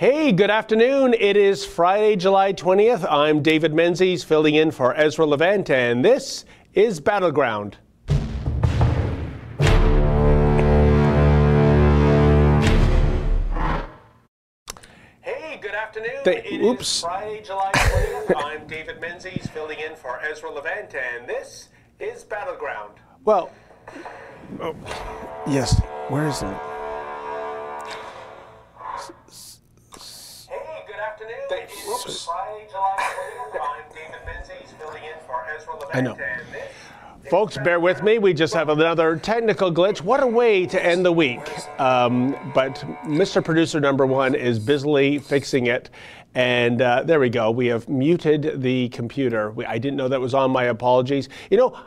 Hey, good afternoon. It is Friday, July 20th. I'm David Menzies filling in for Ezra Levant, and this is Battleground. Hey, good afternoon. The- It oops. is Friday, July 20th. I'm David Menzies filling in for Ezra Levant, and this is Battleground. Well, oh, yes. Where is it? I know. Folks, bear with me. We just have another technical glitch. What a way to end the week. Um, but Mr. Producer number one is busily fixing it. And uh, there we go. We have muted the computer. We, I didn't know that was on. My apologies. You know,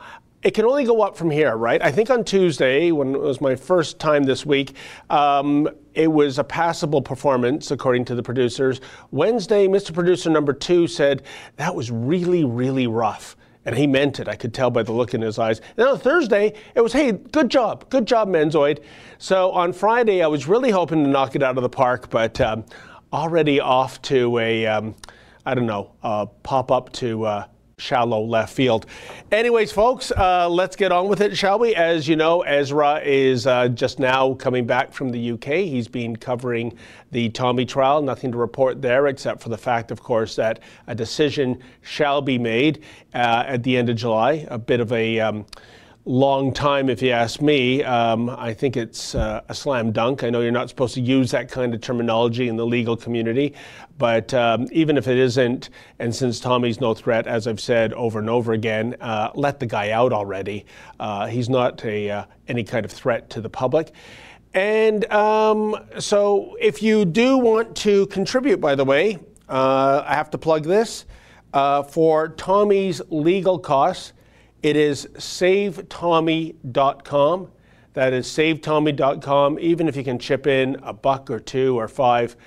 it can only go up from here, right? I think on Tuesday, when it was my first time this week, um, it was a passable performance, according to the producers. Wednesday, Mr. Producer number two said that was really, really rough. And he meant it. I could tell by the look in his eyes. And on Thursday, it was, hey, good job. Good job, Menzoid. So on Friday, I was really hoping to knock it out of the park, but um, already off to a, um, I don't know, pop up to uh, shallow left field. Anyways, folks, uh, let's get on with it, shall we? As you know, Ezra is uh, just now coming back from the UK. He's been covering the Tommy trial. Nothing to report there, except for the fact, of course, that a decision shall be made uh, at the end of July. A bit of a um, long time, if you ask me. Um, I think it's uh, a slam dunk. I know you're not supposed to use that kind of terminology in the legal community, but um, even if it isn't, and since Tommy's no threat, as I've said over and over again, uh, let the guy out already. Uh, he's not a, uh, any kind of threat to the public. And um, so, if you do want to contribute, by the way, uh, I have to plug this uh, for Tommy's legal costs. It is savetommy.com. That is savetommy.com. Even if you can chip in a buck or two or five,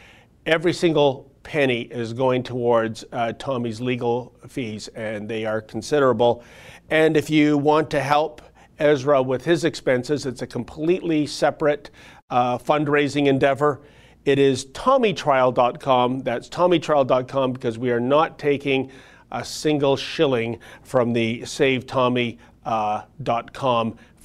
every single penny is going towards uh, Tommy's legal fees, and they are considerable. And if you want to help Ezra with his expenses, it's a completely separate uh, fundraising endeavor. It is tommytrial.com. That's tommytrial.com because we are not taking a single shilling from the SaveTommy.com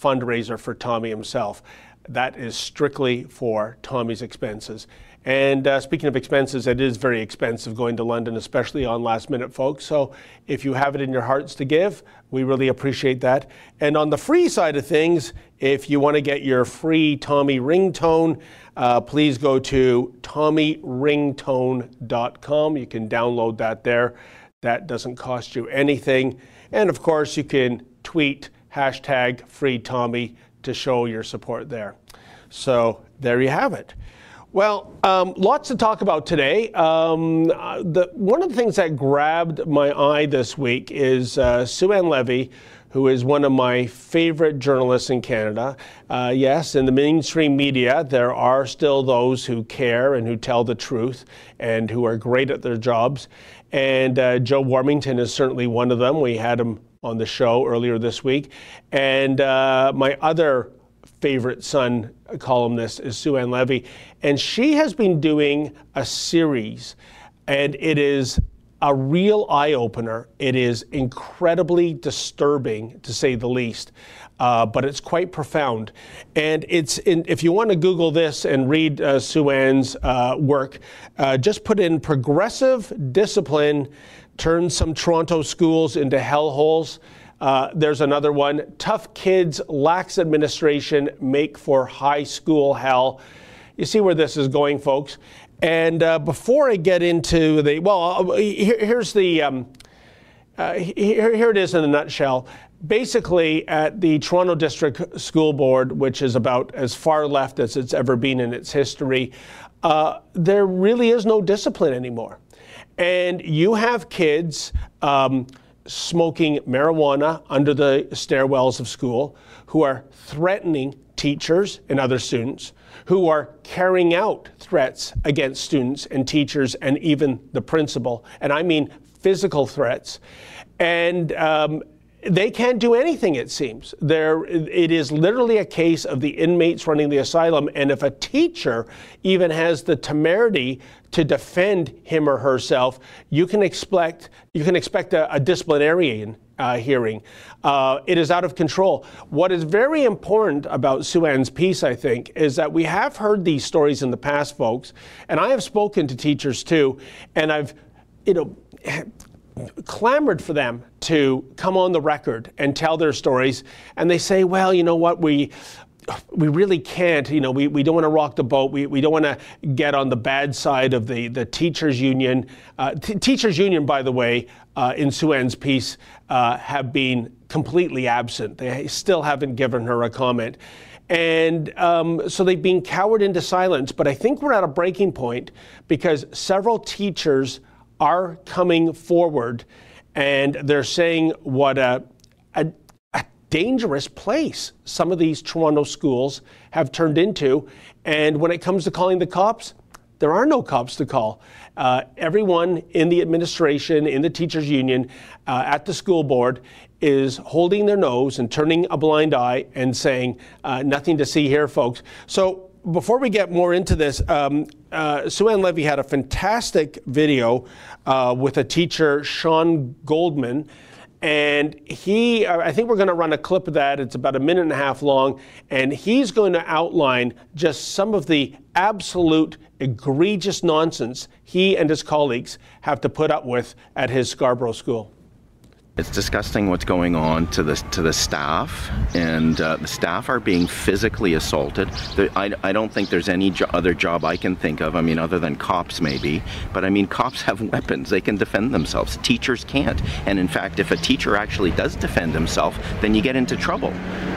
fundraiser for Tommy himself. That is strictly for Tommy's expenses. And uh, speaking of expenses, it is very expensive going to London, especially on last minute, folks. So if you have it in your hearts to give, we really appreciate that. And on the free side of things, if you want to get your free Tommy ringtone, uh, please go to tommyringtone.com. You can download that there. That doesn't cost you anything. And of course, you can tweet hashtag free Tommy to show your support there. So there you have it. Well, um, lots to talk about today. Um, uh, the, one of the things that grabbed my eye this week is uh, Sue Ann Levy, who is one of my favorite journalists in Canada. Uh, yes, in the mainstream media, there are still those who care and who tell the truth and who are great at their jobs. And uh, Joe Warmington is certainly one of them. We had him on the show earlier this week. And uh, my other favorite Sun columnist is Sue Ann Levy. And she has been doing a series, and it is a real eye opener. It is incredibly disturbing, to say the least. Uh, but it's quite profound. And it's in, if you want to Google this and read uh, Sue Ann's uh, work, uh, just put in progressive discipline turns some Toronto schools into hellholes. Uh, there's another one. Tough kids, lax administration make for high school hell. You see where this is going, folks. And uh, before I get into the, well, here, here's the, um, uh, here, here it is in a nutshell. Basically, at the Toronto District School Board, which is about as far left as it's ever been in its history, uh, there really is no discipline anymore. And you have kids um, smoking marijuana under the stairwells of school who are threatening teachers and other students, who are carrying out threats against students and teachers and even the principal. And I mean physical threats. And um, they can't do anything, it seems. There, it is literally a case of the inmates running the asylum, and if a teacher even has the temerity to defend him or herself, you can expect you can expect a, a disciplinarian uh, hearing. Uh, it is out of control. What is very important about Sue-Ann's piece, I think, is that we have heard these stories in the past, folks, and I have spoken to teachers too, and I've, you know, clamored for them to come on the record and tell their stories, and they say, well, you know what, we we really can't, you know, we, we don't want to rock the boat. We, we don't want to get on the bad side of the, the teachers union. Uh, t- teachers union, by the way, uh, in Sue-Ann's piece, uh, have been completely absent. They still haven't given her a comment. And um, so they've been cowered into silence. But I think we're at a breaking point because several teachers are coming forward and they're saying what a, a, a dangerous place some of these Toronto schools have turned into. And when it comes to calling the cops, there are no cops to call. Uh, everyone in the administration, in the teachers' union, uh, at the school board is holding their nose and turning a blind eye and saying, uh, nothing to see here, folks. So before we get more into this, um, uh, Sue-Ann Levy had a fantastic video uh, with a teacher, Sean Goldman. And he, uh, I think we're going to run a clip of that. It's about a minute and a half long. And he's going to outline just some of the absolute egregious nonsense he and his colleagues have to put up with at his Scarborough school. It's disgusting what's going on to the to the staff, and uh, the staff are being physically assaulted. I, I don't think there's any jo other job I can think of. I mean, other than cops maybe, but I mean, cops have weapons; they can defend themselves. Teachers can't, and in fact, if a teacher actually does defend himself, then you get into trouble.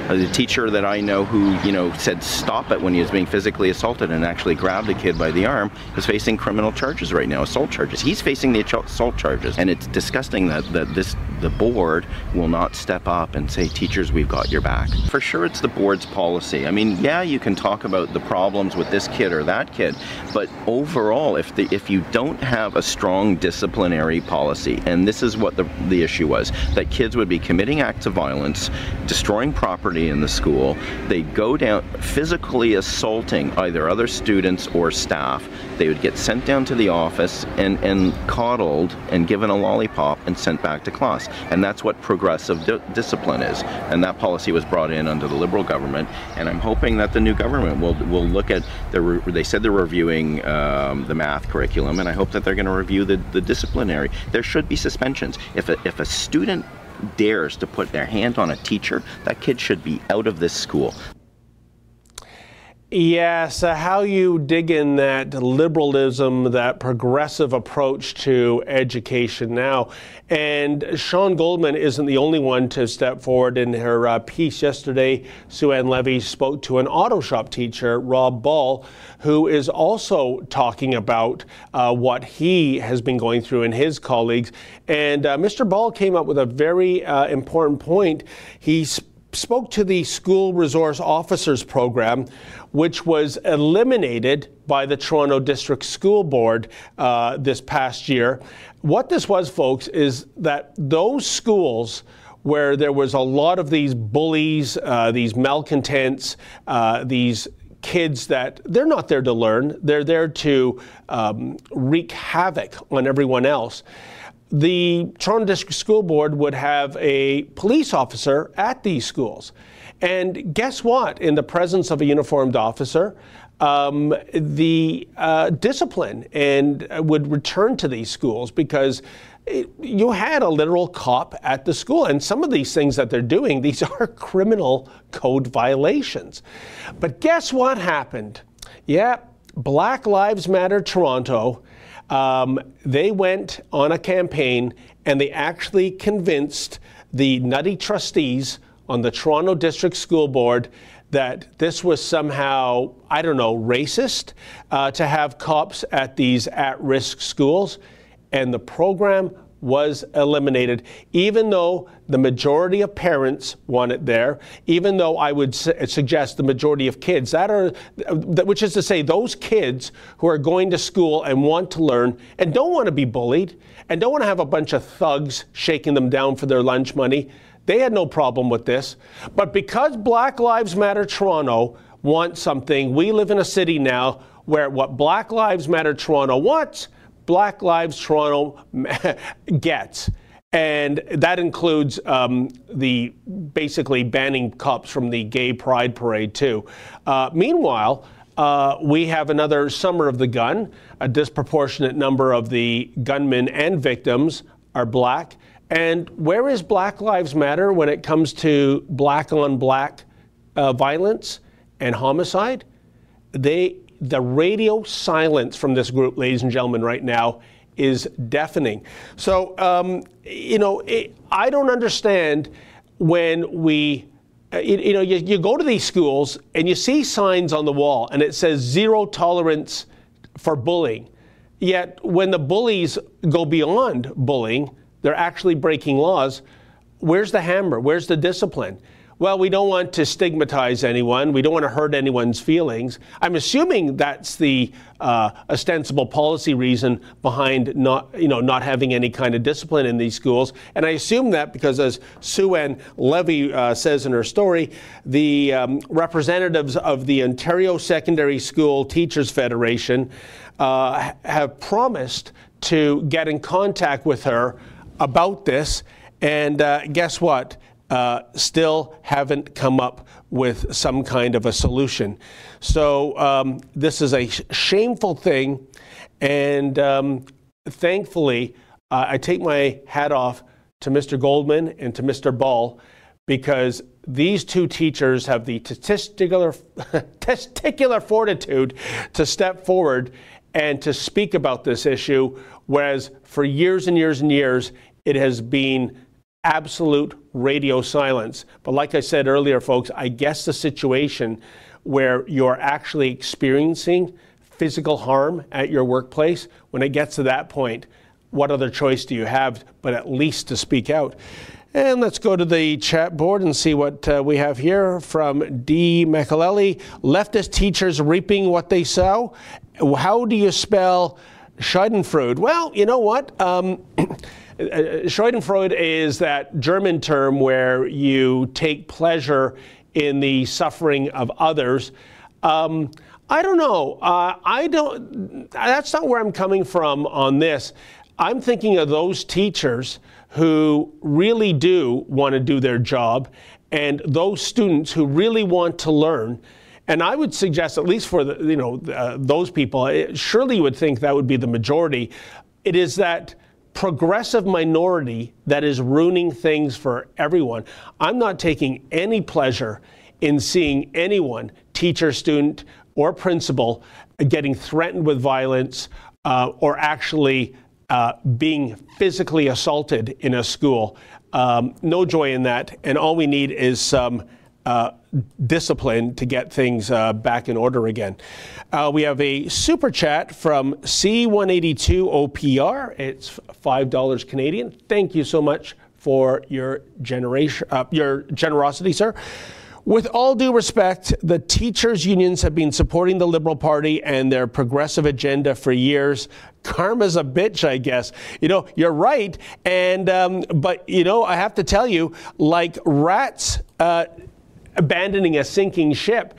The teacher that I know who you know said stop it when he was being physically assaulted and actually grabbed a kid by the arm is facing criminal charges right now, assault charges. He's facing the assault charges, and it's disgusting that that this the board will not step up and say, teachers, we've got your back. For sure, it's the board's policy. I mean, yeah, you can talk about the problems with this kid or that kid, but overall, if the, if you don't have a strong disciplinary policy, and this is what the, the issue was, that kids would be committing acts of violence, destroying property in the school, they'd go down physically assaulting either other students or staff, they would get sent down to the office and, and coddled and given a lollipop and sent back to class. And that's what progressive di discipline is. And that policy was brought in under the Liberal government. And I'm hoping that the new government will, will look at, the they said they're reviewing um, the math curriculum, and I hope that they're going to review the, the disciplinary. There should be suspensions. If a, if a student dares to put their hand on a teacher, that kid should be out of this school. Yes, uh, how you dig in that liberalism, that progressive approach to education now. And Sean Goldman isn't the only one to step forward. In her uh, piece yesterday, Sue-Ann Levy spoke to an auto shop teacher, Rob Ball, who is also talking about uh, what he has been going through and his colleagues. And uh, Mr. Ball came up with a very uh, important point. He spoke to the School Resource Officers Program, which was eliminated by the Toronto District School Board uh, this past year. What this was, folks, is that those schools where there was a lot of these bullies, uh, these malcontents, uh, these kids that they're not there to learn, they're there to um, wreak havoc on everyone else the Toronto District School Board would have a police officer at these schools. And guess what? In the presence of a uniformed officer, um, the uh, discipline and uh, would return to these schools because it, you had a literal cop at the school. And some of these things that they're doing, these are criminal code violations. But guess what happened? Yeah, Black Lives Matter Toronto um, they went on a campaign and they actually convinced the nutty trustees on the Toronto District School Board that this was somehow, I don't know, racist uh, to have cops at these at risk schools. And the program was eliminated, even though the majority of parents want it there, even though I would su suggest the majority of kids that are, which is to say, those kids who are going to school and want to learn and don't want to be bullied and don't want to have a bunch of thugs shaking them down for their lunch money. They had no problem with this. But because Black Lives Matter Toronto wants something, we live in a city now where what Black Lives Matter Toronto wants, Black Lives Toronto gets. And that includes um, the basically banning cops from the gay pride parade, too. Uh, meanwhile, uh, we have another summer of the gun. A disproportionate number of the gunmen and victims are black. And where is Black Lives Matter when it comes to black on black uh, violence and homicide? They, the radio silence from this group, ladies and gentlemen, right now is deafening. So, um, you know, it, I don't understand when we, uh, you, you, know, you, you go to these schools and you see signs on the wall and it says zero tolerance for bullying. Yet when the bullies go beyond bullying, they're actually breaking laws. Where's the hammer? Where's the discipline? Well, we don't want to stigmatize anyone. We don't want to hurt anyone's feelings. I'm assuming that's the uh, ostensible policy reason behind not, you know, not having any kind of discipline in these schools. And I assume that because, as Sue-Ann Levy uh, says in her story, the um, representatives of the Ontario Secondary School Teachers Federation uh, have promised to get in contact with her about this. And uh, guess what? Uh, still haven't come up with some kind of a solution. So um, this is a sh- shameful thing, and um, thankfully, uh, I take my hat off to Mr. Goldman and to Mr. Ball because these two teachers have the testicular, testicular fortitude to step forward and to speak about this issue, whereas for years and years and years, it has been absolute radio silence. But like I said earlier, folks, I guess the situation where you're actually experiencing physical harm at your workplace, when it gets to that point, what other choice do you have but at least to speak out? And let's go to the chat board and see what uh, we have here from D. McAlelly. Leftist teachers reaping what they sow. How do you spell Schadenfreude? Well, you know what? Um, Schadenfreude is that German term where you take pleasure in the suffering of others. Um, I don't know. Uh, I don't. That's not where I'm coming from on this. I'm thinking of those teachers who really do want to do their job, and those students who really want to learn. And I would suggest, at least for the, you know uh, those people, surely you would think that would be the majority. It is that progressive minority that is ruining things for everyone. I'm not taking any pleasure in seeing anyone, teacher, student, or principal, getting threatened with violence uh, or actually uh, being physically assaulted in a school. Um, no joy in that. And all we need is some uh, discipline to get things uh, back in order again. Uh, we have a super chat from C182OPR. It's $5 Canadian. Thank you so much for your, generation, uh, your generosity, sir. With all due respect, the teachers' unions have been supporting the Liberal Party and their progressive agenda for years. Karma's a bitch, I guess. You know, you're right. And, um, but, you know, I have to tell you, like rats, uh, abandoning a sinking ship.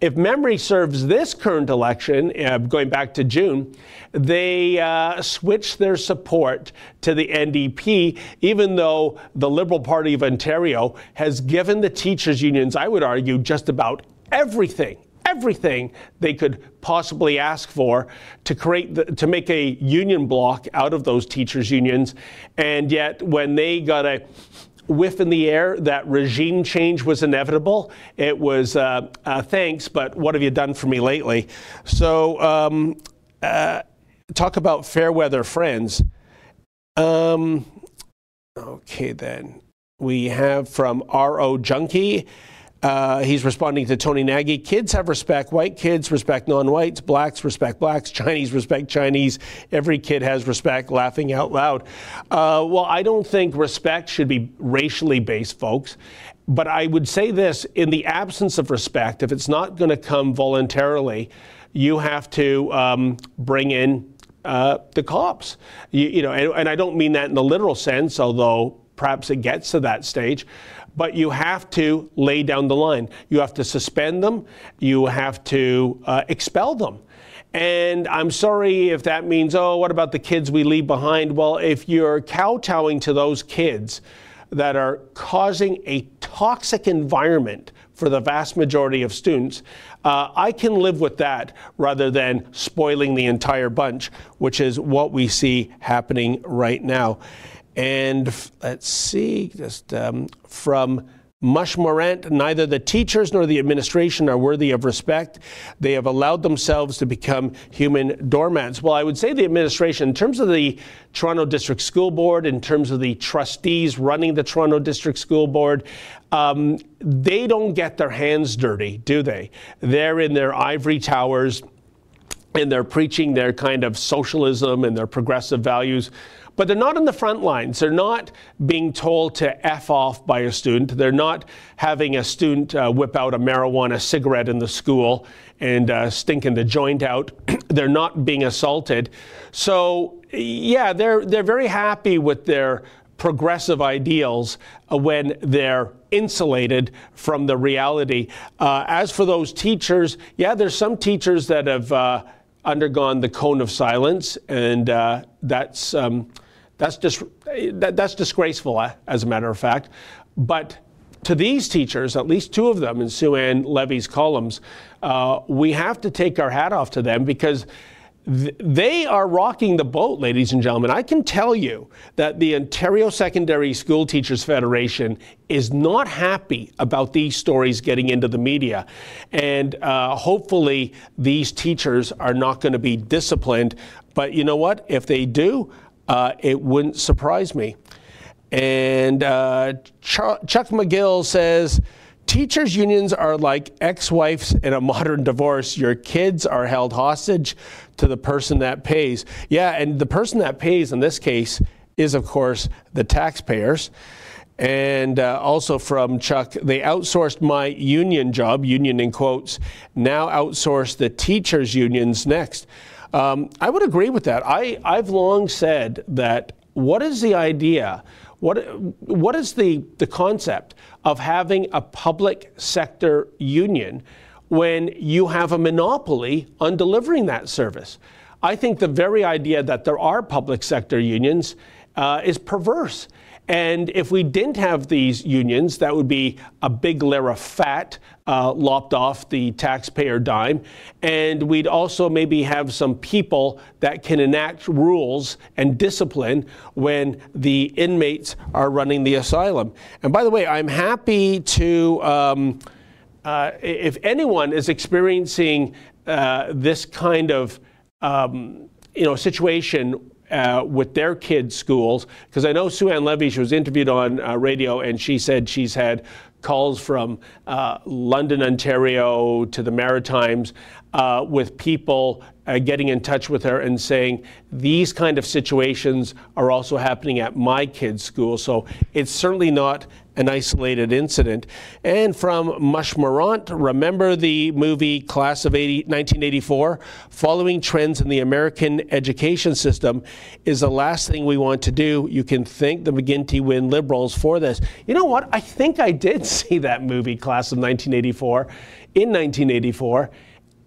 If memory serves this current election, uh, going back to June, they uh, switched their support to the NDP, even though the Liberal Party of Ontario has given the teachers' unions, I would argue, just about everything everything they could possibly ask for to create the, to make a union block out of those teachers unions and yet when they got a whiff in the air that regime change was inevitable. It was uh, uh, thanks, but what have you done for me lately? So, um, uh, talk about fair weather friends. Um, okay, then we have from RO Junkie. Uh, he's responding to Tony Nagy. Kids have respect. White kids respect non whites. Blacks respect blacks. Chinese respect Chinese. Every kid has respect, laughing out loud. Uh, well, I don't think respect should be racially based, folks. But I would say this in the absence of respect, if it's not going to come voluntarily, you have to um, bring in uh, the cops. You, you know, and, and I don't mean that in the literal sense, although perhaps it gets to that stage but you have to lay down the line. You have to suspend them. You have to uh, expel them. And I'm sorry if that means, oh, what about the kids we leave behind? Well, if you're kowtowing to those kids that are causing a toxic environment for the vast majority of students, uh, I can live with that rather than spoiling the entire bunch, which is what we see happening right now. And let's see, just um, from Mushmorant, neither the teachers nor the administration are worthy of respect. They have allowed themselves to become human doormats. Well, I would say the administration, in terms of the Toronto District School Board, in terms of the trustees running the Toronto District School Board, um, they don't get their hands dirty, do they? They're in their ivory towers and they're preaching their kind of socialism and their progressive values but they're not on the front lines. They're not being told to F off by a student. They're not having a student uh, whip out a marijuana cigarette in the school and uh, stinking the joint out. they're not being assaulted. So, yeah, they're, they're very happy with their progressive ideals uh, when they're insulated from the reality. Uh, as for those teachers, yeah, there's some teachers that have uh, undergone the cone of silence, and uh, that's. Um, that's, just, that, that's disgraceful, uh, as a matter of fact. But to these teachers, at least two of them in Sue Ann Levy's columns, uh, we have to take our hat off to them because th- they are rocking the boat, ladies and gentlemen. I can tell you that the Ontario Secondary School Teachers Federation is not happy about these stories getting into the media. And uh, hopefully, these teachers are not going to be disciplined. But you know what? If they do, uh, it wouldn't surprise me. And uh, Chuck McGill says, Teachers' unions are like ex wives in a modern divorce. Your kids are held hostage to the person that pays. Yeah, and the person that pays in this case is, of course, the taxpayers. And uh, also from Chuck, they outsourced my union job, union in quotes, now outsource the teachers' unions next. Um, I would agree with that. I, I've long said that what is the idea? What, what is the, the concept of having a public sector union when you have a monopoly on delivering that service? I think the very idea that there are public sector unions uh, is perverse. And if we didn't have these unions, that would be a big layer of fat uh, lopped off the taxpayer dime. And we'd also maybe have some people that can enact rules and discipline when the inmates are running the asylum. And by the way, I'm happy to, um, uh, if anyone is experiencing uh, this kind of um, you know, situation uh, with their kids' schools. Because I know Sue Ann Levy, she was interviewed on uh, radio, and she said she's had calls from uh, London, Ontario to the Maritimes uh, with people uh, getting in touch with her and saying these kind of situations are also happening at my kids' school. So it's certainly not an isolated incident. And from Mushmorant, remember the movie Class of 80, 1984? Following trends in the American education system is the last thing we want to do. You can thank the McGuinty Wynne Liberals for this. You know what? I think I did see that movie, Class of 1984, in 1984.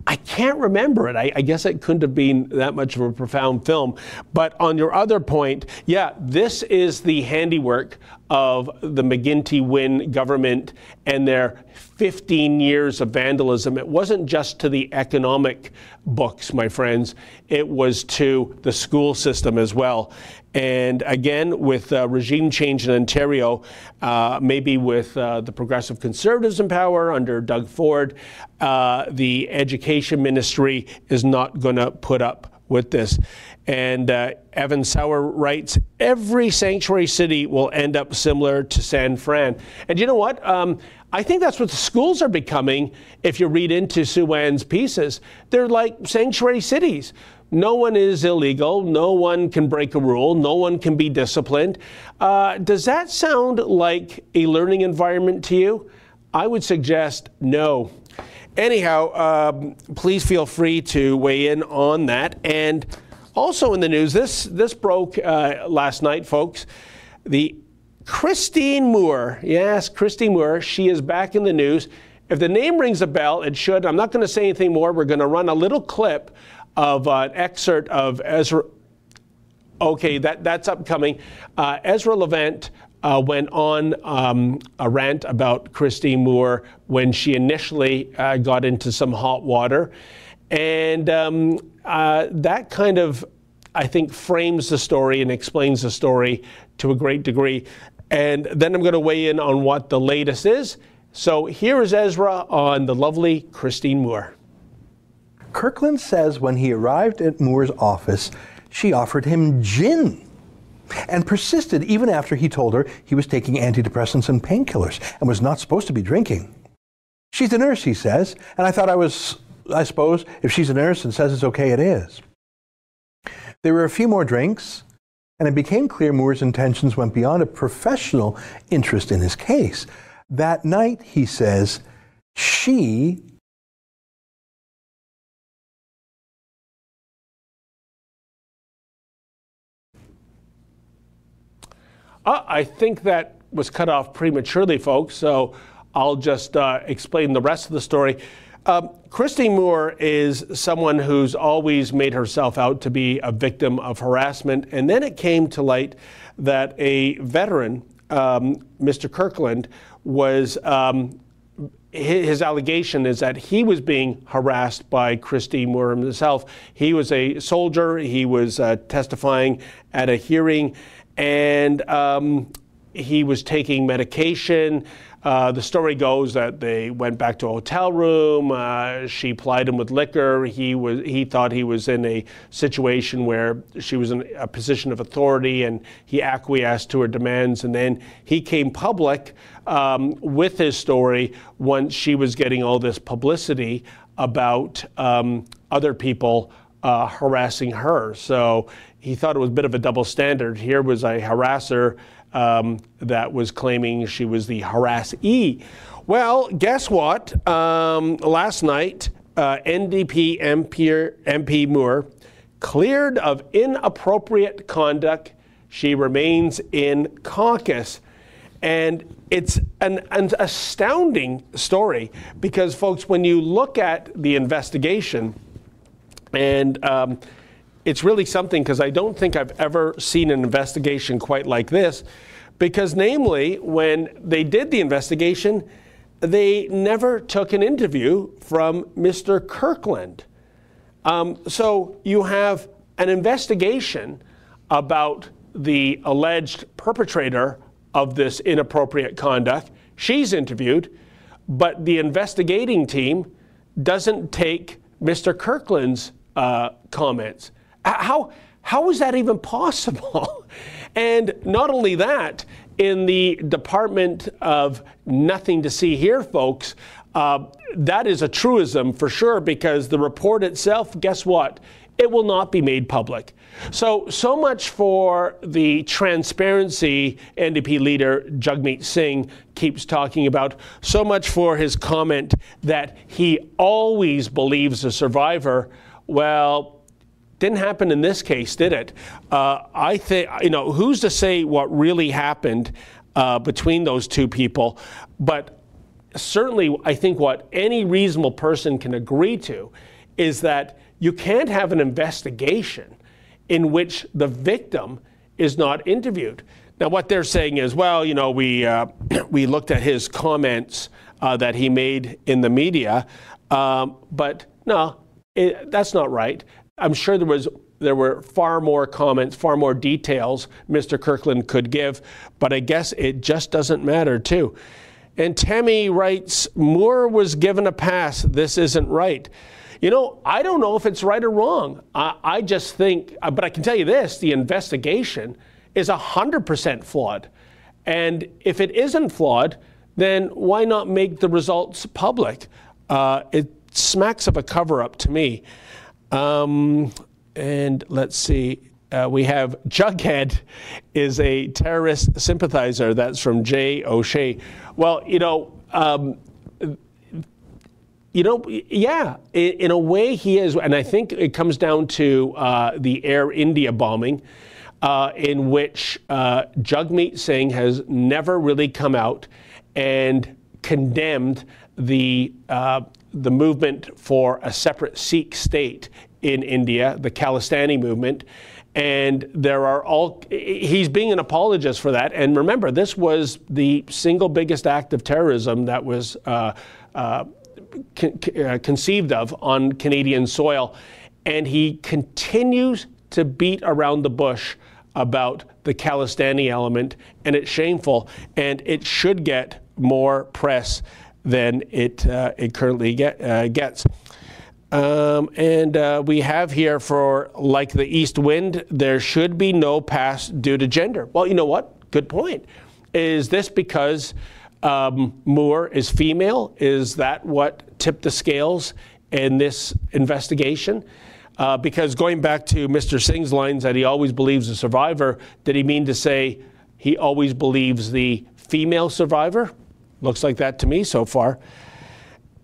I can't remember it. I, I, guess it couldn't have been that much of a profound film. But on your other point, yeah, this is the handiwork of the McGuinty Wynne government and their 15 years of vandalism. It wasn't just to the economic books, my friends, it was to the school system as well. And again, with uh, regime change in Ontario, uh, maybe with uh, the Progressive Conservatives in power under Doug Ford, uh, the education ministry is not going to put up with this. And uh, Evan Sauer writes, every sanctuary city will end up similar to San Fran. And you know what? Um, I think that's what the schools are becoming if you read into Sue Ann's pieces. They're like sanctuary cities. No one is illegal. No one can break a rule. No one can be disciplined. Uh, does that sound like a learning environment to you? I would suggest no. Anyhow, um, please feel free to weigh in on that. And also in the news, this this broke uh, last night, folks. The Christine Moore, yes, Christine Moore, she is back in the news. If the name rings a bell, it should. I'm not going to say anything more. We're going to run a little clip of an excerpt of Ezra. Okay, that, that's upcoming. Uh, Ezra Levant uh, went on um, a rant about Christine Moore when she initially uh, got into some hot water. And um, uh, that kind of, I think, frames the story and explains the story to a great degree. And then I'm going to weigh in on what the latest is. So here is Ezra on the lovely Christine Moore. Kirkland says when he arrived at Moore's office, she offered him gin and persisted even after he told her he was taking antidepressants and painkillers and was not supposed to be drinking. She's a nurse, he says, and I thought I was, I suppose, if she's a nurse and says it's okay, it is. There were a few more drinks, and it became clear Moore's intentions went beyond a professional interest in his case. That night, he says, she Uh, I think that was cut off prematurely, folks, so I'll just uh, explain the rest of the story. Um, Christine Moore is someone who's always made herself out to be a victim of harassment, and then it came to light that a veteran, um, Mr. Kirkland, was. Um, his allegation is that he was being harassed by Christine Moore himself. He was a soldier. He was uh, testifying at a hearing, and um, he was taking medication. Uh, the story goes that they went back to a hotel room. Uh, she plied him with liquor. He was he thought he was in a situation where she was in a position of authority, and he acquiesced to her demands. And then he came public um, with his story once she was getting all this publicity about um, other people uh, harassing her. So he thought it was a bit of a double standard. Here was a harasser um, that was claiming she was the harassee. Well, guess what? Um, last night, uh, NDP MP, MP Moore cleared of inappropriate conduct. She remains in caucus. And it's an, an, astounding story because, folks, when you look at the investigation, and um, it's really something because I don't think I've ever seen an investigation quite like this. Because, namely, when they did the investigation, they never took an interview from Mr. Kirkland. Um, so you have an investigation about the alleged perpetrator of this inappropriate conduct. She's interviewed, but the investigating team doesn't take Mr. Kirkland's uh, comments. How, how is that even possible? and not only that, in the Department of Nothing to See Here, folks, uh, that is a truism for sure because the report itself, guess what? It will not be made public. So, so much for the transparency NDP leader Jagmeet Singh keeps talking about, so much for his comment that he always believes a survivor. Well, didn't happen in this case, did it? Uh, I think, you know, who's to say what really happened uh, between those two people? But certainly, I think what any reasonable person can agree to is that you can't have an investigation in which the victim is not interviewed. Now, what they're saying is, well, you know, we uh, we looked at his comments uh, that he made in the media, um, but no, it, that's not right. I'm sure there was there were far more comments, far more details Mr. Kirkland could give, but I guess it just doesn't matter too. And Tammy writes, Moore was given a pass. This isn't right. You know, I don't know if it's right or wrong. I, I just think, uh, but I can tell you this the investigation is 100% flawed. And if it isn't flawed, then why not make the results public? Uh, it smacks of a cover up to me. Um, and let's see. Uh, we have Jughead is a terrorist sympathizer. That's from Jay O'Shea. Well, you know, um, you know, yeah, in, in, a way he is, and I think it comes down to uh, the Air India bombing, uh, in which uh, Jagmeet Singh has never really come out and condemned the uh, the movement for a separate Sikh state in India, the Khalistani movement. And there are all, he's being an apologist for that. And remember, this was the single biggest act of terrorism that was uh, uh, con- uh, conceived of on Canadian soil. And he continues to beat around the bush about the Khalistani element, and it's shameful, and it should get more press than it, uh, it currently get, uh, gets. Um, and uh, we have here for like the east wind, there should be no pass due to gender. Well, you know what? Good point. Is this because um, Moore is female? Is that what tipped the scales in this investigation? Uh, because going back to Mr. Singh's lines that he always believes the survivor, did he mean to say he always believes the female survivor? Looks like that to me so far.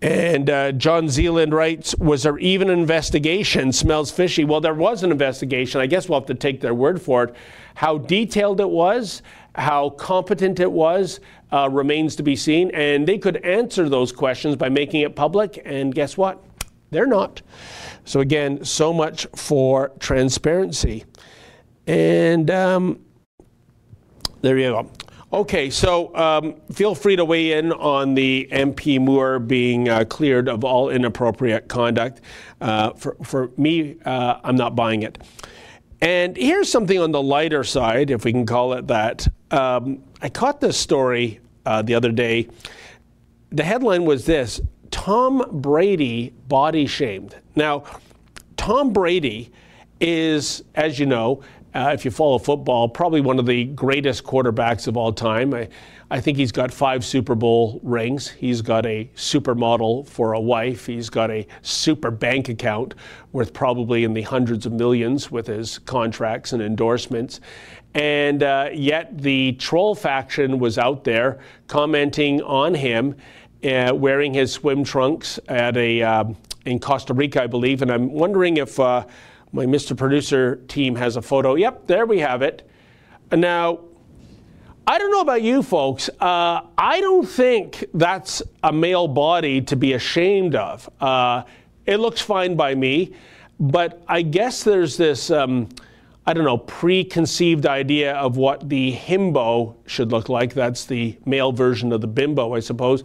And uh, John Zealand writes, Was there even an investigation? Smells fishy. Well, there was an investigation. I guess we'll have to take their word for it. How detailed it was, how competent it was, uh, remains to be seen. And they could answer those questions by making it public. And guess what? They're not. So, again, so much for transparency. And um, there you go. Okay, so um, feel free to weigh in on the MP Moore being uh, cleared of all inappropriate conduct. Uh, for, for me, uh, I'm not buying it. And here's something on the lighter side, if we can call it that. Um, I caught this story uh, the other day. The headline was this Tom Brady body shamed. Now, Tom Brady is, as you know, uh, if you follow football, probably one of the greatest quarterbacks of all time. I, I think he's got five Super Bowl rings. He's got a supermodel for a wife. He's got a super bank account worth probably in the hundreds of millions with his contracts and endorsements. And uh, yet the troll faction was out there commenting on him uh, wearing his swim trunks at a um, in Costa Rica, I believe. And I'm wondering if uh, my Mr. Producer team has a photo. Yep, there we have it. Now, I don't know about you folks. Uh, I don't think that's a male body to be ashamed of. Uh, it looks fine by me, but I guess there's this, um, I don't know, preconceived idea of what the himbo should look like. That's the male version of the bimbo, I suppose.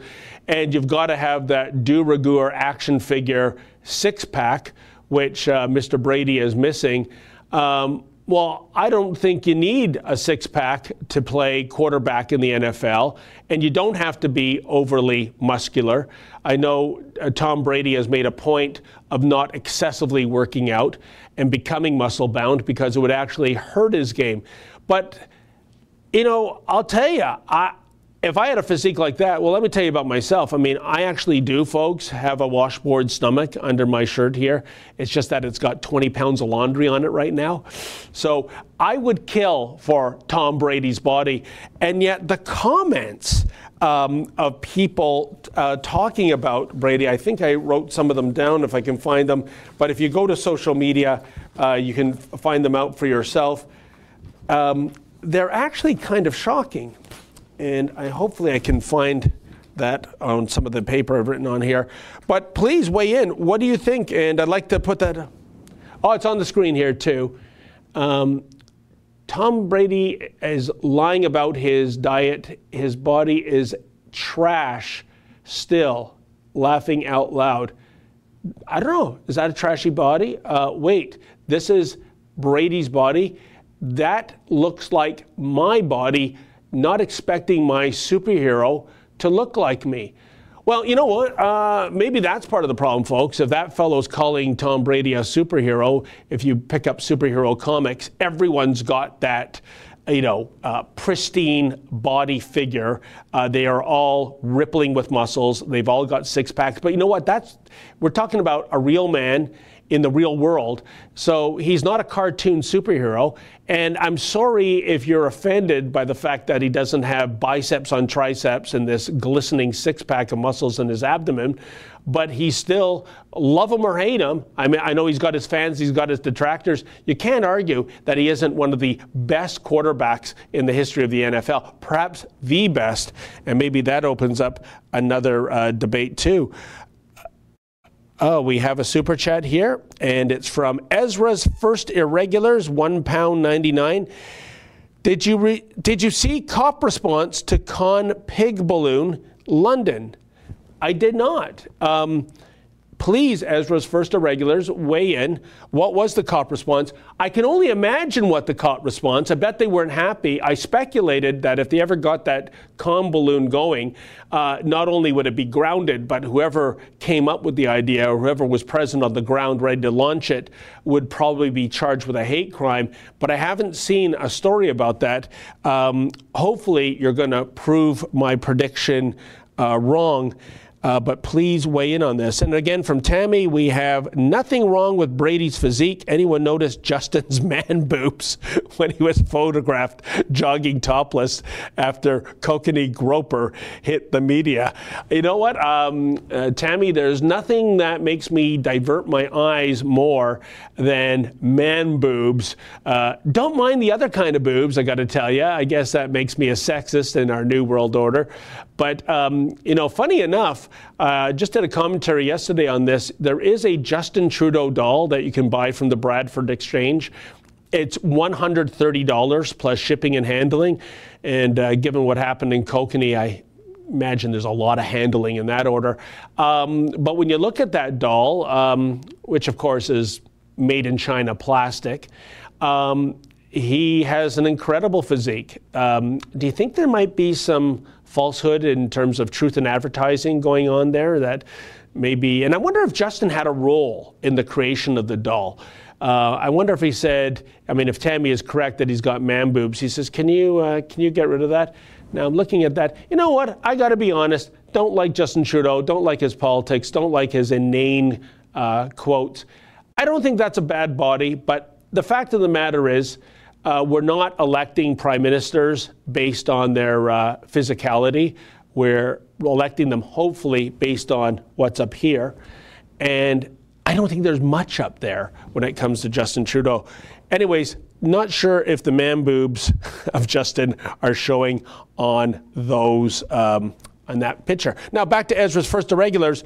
And you've got to have that de rigueur action figure six pack which uh, Mr. Brady is missing. Um, well, I don't think you need a six pack to play quarterback in the NFL, and you don't have to be overly muscular. I know uh, Tom Brady has made a point of not excessively working out and becoming muscle bound because it would actually hurt his game. But, you know, I'll tell you, I, if I had a physique like that, well, let me tell you about myself. I mean, I actually do, folks, have a washboard stomach under my shirt here. It's just that it's got 20 pounds of laundry on it right now. So I would kill for Tom Brady's body. And yet the comments um, of people uh, talking about Brady, I think I wrote some of them down if I can find them. But if you go to social media, uh, you can find them out for yourself. Um, they're actually kind of shocking and I hopefully I can find that on some of the paper I've written on here. But please weigh in. What do you think? And I'd like to put that. Oh, it's on the screen here too. Um, Tom Brady is lying about his diet. His body is trash still, laughing out loud. I don't know. Is that a trashy body? Uh, wait, this is Brady's body. That looks like my body not expecting my superhero to look like me. Well, you know what? Uh, maybe that's part of the problem, folks. If that fellow's calling Tom Brady a superhero, if you pick up superhero comics, everyone's got that, you know, uh, pristine body figure. Uh, they are all rippling with muscles. They've all got six packs. But you know what? That's we're talking about a real man in the real world. So he's not a cartoon superhero. And I'm sorry if you're offended by the fact that he doesn't have biceps on triceps and this glistening six pack of muscles in his abdomen, but he still, love him or hate him. I mean, I know he's got his fans, he's got his detractors. You can't argue that he isn't one of the best quarterbacks in the history of the NFL, perhaps the best. And maybe that opens up another uh, debate, too. Oh, we have a super chat here, and it's from Ezra's First Irregulars, one pound ninety nine. Did you re- did you see cop response to con pig balloon London? I did not. Um, please, Ezra's first irregulars, weigh in. What was the cop response? I can only imagine what the cop response. I bet they weren't happy. I speculated that if they ever got that Khan balloon going, uh, not only would it be grounded, but whoever came up with the idea or whoever was present on the ground ready to launch it would probably be charged with a hate crime. But I haven't seen a story about that. Um, hopefully, you're going to prove my prediction uh, wrong. Uh, but please weigh in on this. And again, from Tammy, we have nothing wrong with Brady's physique. Anyone notice Justin's man boobs when he was photographed jogging topless after Kokanee Groper hit the media? You know what, um, uh, Tammy, there's nothing that makes me divert my eyes more than man boobs. Uh, don't mind the other kind of boobs, I got to tell you. I guess that makes me a sexist in our new world order. But, um, you know, funny enough, uh, just did a commentary yesterday on this. There is a Justin Trudeau doll that you can buy from the Bradford Exchange. It's $130 plus shipping and handling. And uh, given what happened in Kokanee, I imagine there's a lot of handling in that order. Um, but when you look at that doll, um, which of course is made in China plastic, um, he has an incredible physique. Um, do you think there might be some falsehood in terms of truth in advertising going on there that maybe, and I wonder if Justin had a role in the creation of the doll. Uh, I wonder if he said, I mean, if Tammy is correct that he's got man boobs, he says, can you, uh, can you get rid of that? Now I'm looking at that. You know what? I got to be honest. Don't like Justin Trudeau. Don't like his politics. Don't like his inane uh, quotes. I don't think that's a bad body, but the fact of the matter is, uh, we're not electing prime ministers based on their uh, physicality. We're electing them hopefully based on what's up here. And I don't think there's much up there when it comes to Justin Trudeau. Anyways, not sure if the man boobs of Justin are showing on those um, on that picture. Now back to Ezra's first irregulars.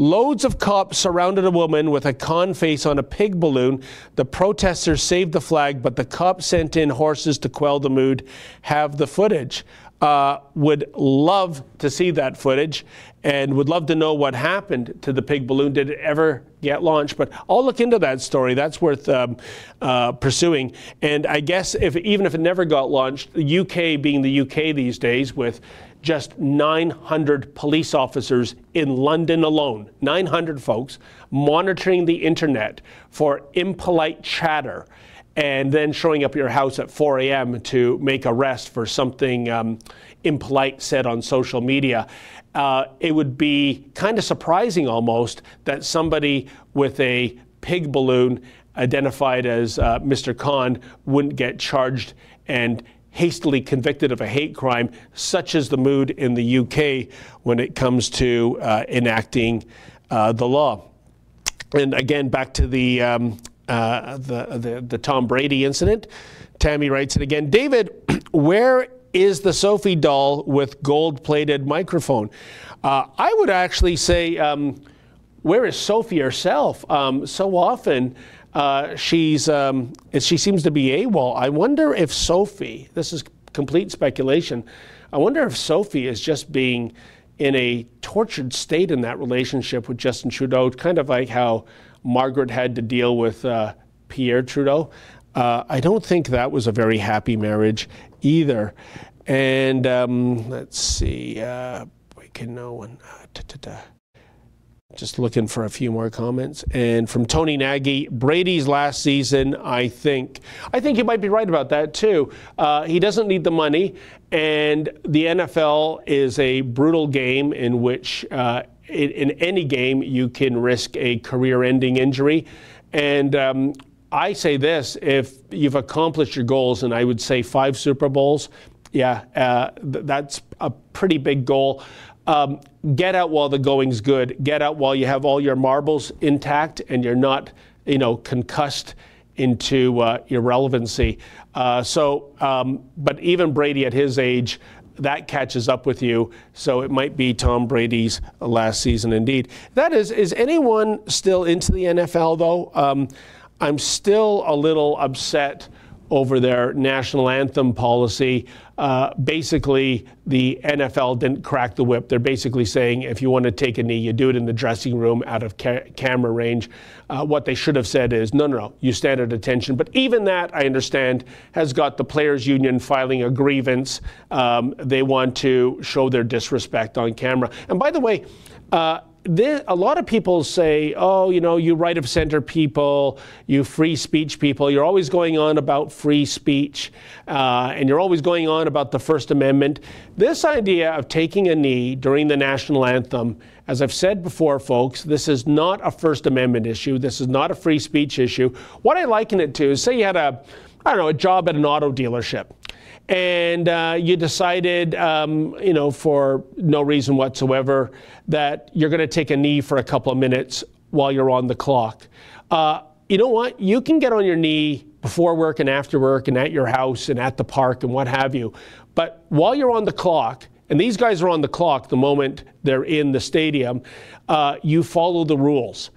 Loads of cops surrounded a woman with a Khan face on a pig balloon. The protesters saved the flag, but the cops sent in horses to quell the mood. Have the footage. Uh, would love to see that footage and would love to know what happened to the pig balloon. Did it ever get launched? But I'll look into that story. That's worth um, uh, pursuing. And I guess if even if it never got launched, the UK being the UK these days with just 900 police officers in London alone, 900 folks, monitoring the internet for impolite chatter and then showing up at your house at 4 a.m. to make arrest for something um, impolite said on social media. Uh, it would be kind of surprising almost that somebody with a pig balloon identified as uh, Mr. Khan wouldn't get charged and hastily convicted of a hate crime, such is the mood in the UK when it comes to uh, enacting uh, the law. And again, back to the, um, uh, the, the, the Tom Brady incident. Tammy writes it again. David, where is the Sophie doll with gold plated microphone? Uh, I would actually say, um, where is Sophie herself? Um, so often, uh, she's um, she seems to be AWOL. I wonder if Sophie, this is complete speculation, I wonder if Sophie is just being in a tortured state in that relationship with Justin Trudeau, kind of like how Margaret had to deal with uh, Pierre Trudeau. Uh, I don't think that was a very happy marriage either. And um, let's see, uh, we can know when. Just looking for a few more comments. And from Tony Nagy, Brady's last season, I think. I think you might be right about that too. Uh, he doesn't need the money, and the NFL is a brutal game in which, uh, in, in, any game, you can risk a career-ending injury. And um, I say this: if you've accomplished your goals, and I would say five Super Bowls, yeah, uh, th- that's a pretty big goal. Um, get out while the going's good. Get out while you have all your marbles intact and you're not, you know, concussed into uh, irrelevancy. Uh, so, um, but even Brady at his age, that catches up with you. So it might be Tom Brady's last season indeed. That is, is anyone still into the NFL though? Um, I'm still a little upset over their national anthem policy. Uh, basically, the NFL didn't crack the whip. They're basically saying if you want to take a knee, you do it in the dressing room out of ca- camera range. Uh, what they should have said is no, no, no, you stand at attention. But even that, I understand, has got the players' union filing a grievance. Um, they want to show their disrespect on camera. And by the way, uh, this, a lot of people say, oh, you know, you right of center people, you free speech people, you're always going on about free speech, uh, and you're always going on about the First Amendment. This idea of taking a knee during the national anthem, as I've said before, folks, this is not a First Amendment issue. This is not a free speech issue. What I liken it to is say you had a, I don't know, a job at an auto dealership and uh, you decided, um, you know, for no reason whatsoever, that you're going to take a knee for a couple of minutes while you're on the clock. Uh, you know what? You can get on your knee before work and after work and at your house and at the park and what have you. But while you're on the clock, and these guys are on the clock the moment they're in the stadium, uh, you follow the rules.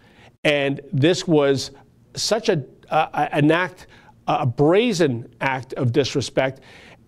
And this was such a, an act, a brazen act of disrespect.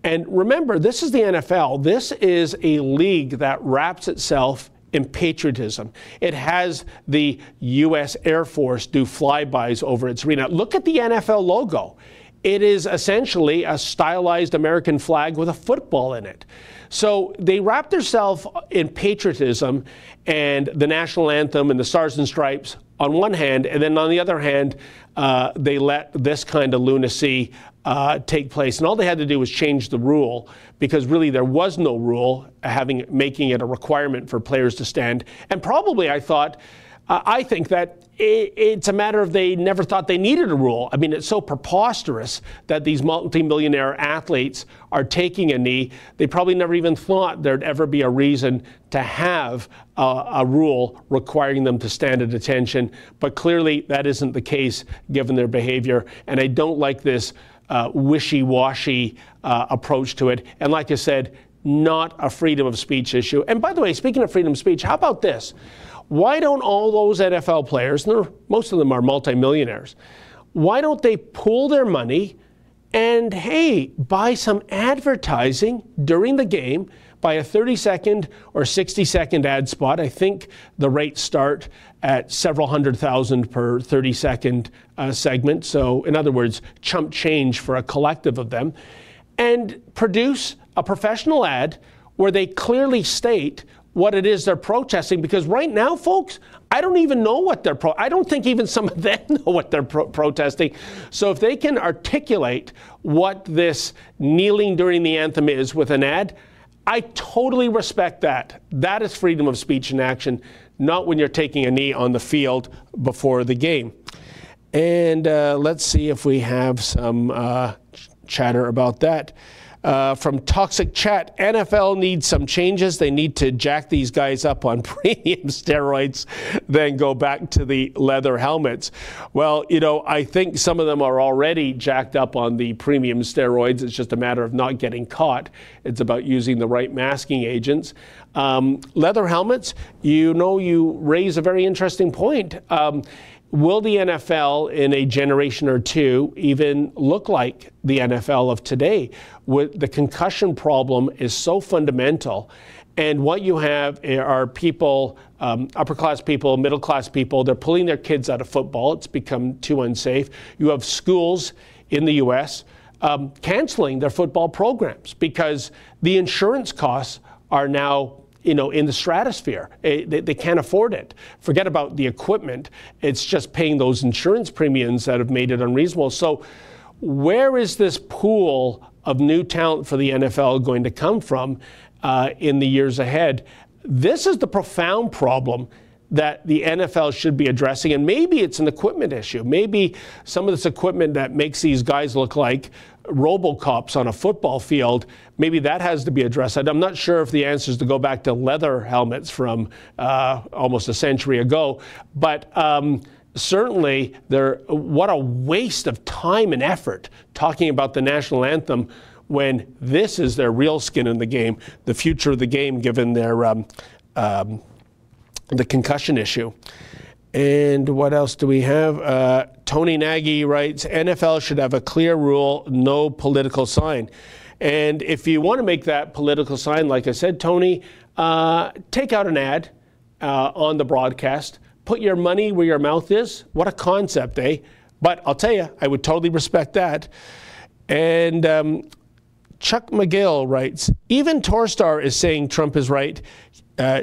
And remember, this is the NFL. This is a league that wraps itself in patriotism. It has the U.S. Air Force do flybys over its arena. Look at the NFL logo. It is essentially a stylized American flag with a football in it. So they wrap themselves in patriotism and the national anthem and the Stars and Stripes on one hand, and then on the other hand, uh, they let this kind of lunacy uh, take place. And all they had to do was change the rule because really there was no rule having making it a requirement for players to stand. And probably I thought, uh, I think that it's a matter of they never thought they needed a rule. I mean, it's so preposterous that these multimillionaire athletes are taking a knee. They probably never even thought there'd ever be a reason to have a rule requiring them to stand at attention. But clearly, that isn't the case given their behavior. And I don't like this uh, wishy washy uh, approach to it. And like I said, not a freedom of speech issue. And by the way, speaking of freedom of speech, how about this? Why don't all those NFL players, most of them are multimillionaires, why don't they pool their money and, hey, buy some advertising during the game? by a 30 second or 60 second ad spot. I think the rates start at several hundred thousand per 30 second uh, segment. So, in other words, chump change for a collective of them. And produce a professional ad where they clearly state what it is they're protesting because right now, folks, I don't even know what they're pro. I don't think even some of them know what they're pro- protesting. So if they can articulate what this kneeling during the anthem is with an ad, I totally respect that. That is freedom of speech in action, not when you're taking a knee on the field before the game. And uh, let's see if we have some uh, chatter about that. Uh, from Toxic Chat, NFL needs some changes. They need to jack these guys up on premium steroids, then go back to the leather helmets. Well, you know, I think some of them are already jacked up on the premium steroids. It's just a matter of not getting caught. It's about using the right masking agents. Um, leather helmets, you know, you raise a very interesting point. Um, will the NFL in a generation or two even look like the NFL of today? With the concussion problem is so fundamental. And what you have are people, um, upper class people, middle class people, they're pulling their kids out of football. It's become too unsafe. You have schools in the US um, canceling their football programs because the insurance costs are now you know, in the stratosphere. Eh, they, they, can't afford it. Forget about the equipment. It's just paying those insurance premiums that have made it unreasonable. So, where is this pool of new talent for the NFL going to come from uh, in the years ahead? This is the profound problem that the NFL should be addressing. And maybe it's an equipment issue. Maybe some of this equipment that makes these guys look like Robocops on a football field, maybe that has to be addressed. I'm not sure if the answer is to go back to leather helmets from uh, almost a century ago, but um, certainly there. What a waste of time and effort talking about the national anthem when this is their real skin in the game, the future of the game, given their um, um, the concussion issue. And what else do we have? Uh, Tony Nagy writes NFL should have a clear rule no political sign. And if you want to make that political sign, like I said, Tony, uh, take out an ad uh, on the broadcast. Put your money where your mouth is. What a concept, eh? But I'll tell you, I would totally respect that. And um, Chuck McGill writes Even Torstar is saying Trump is right. Uh,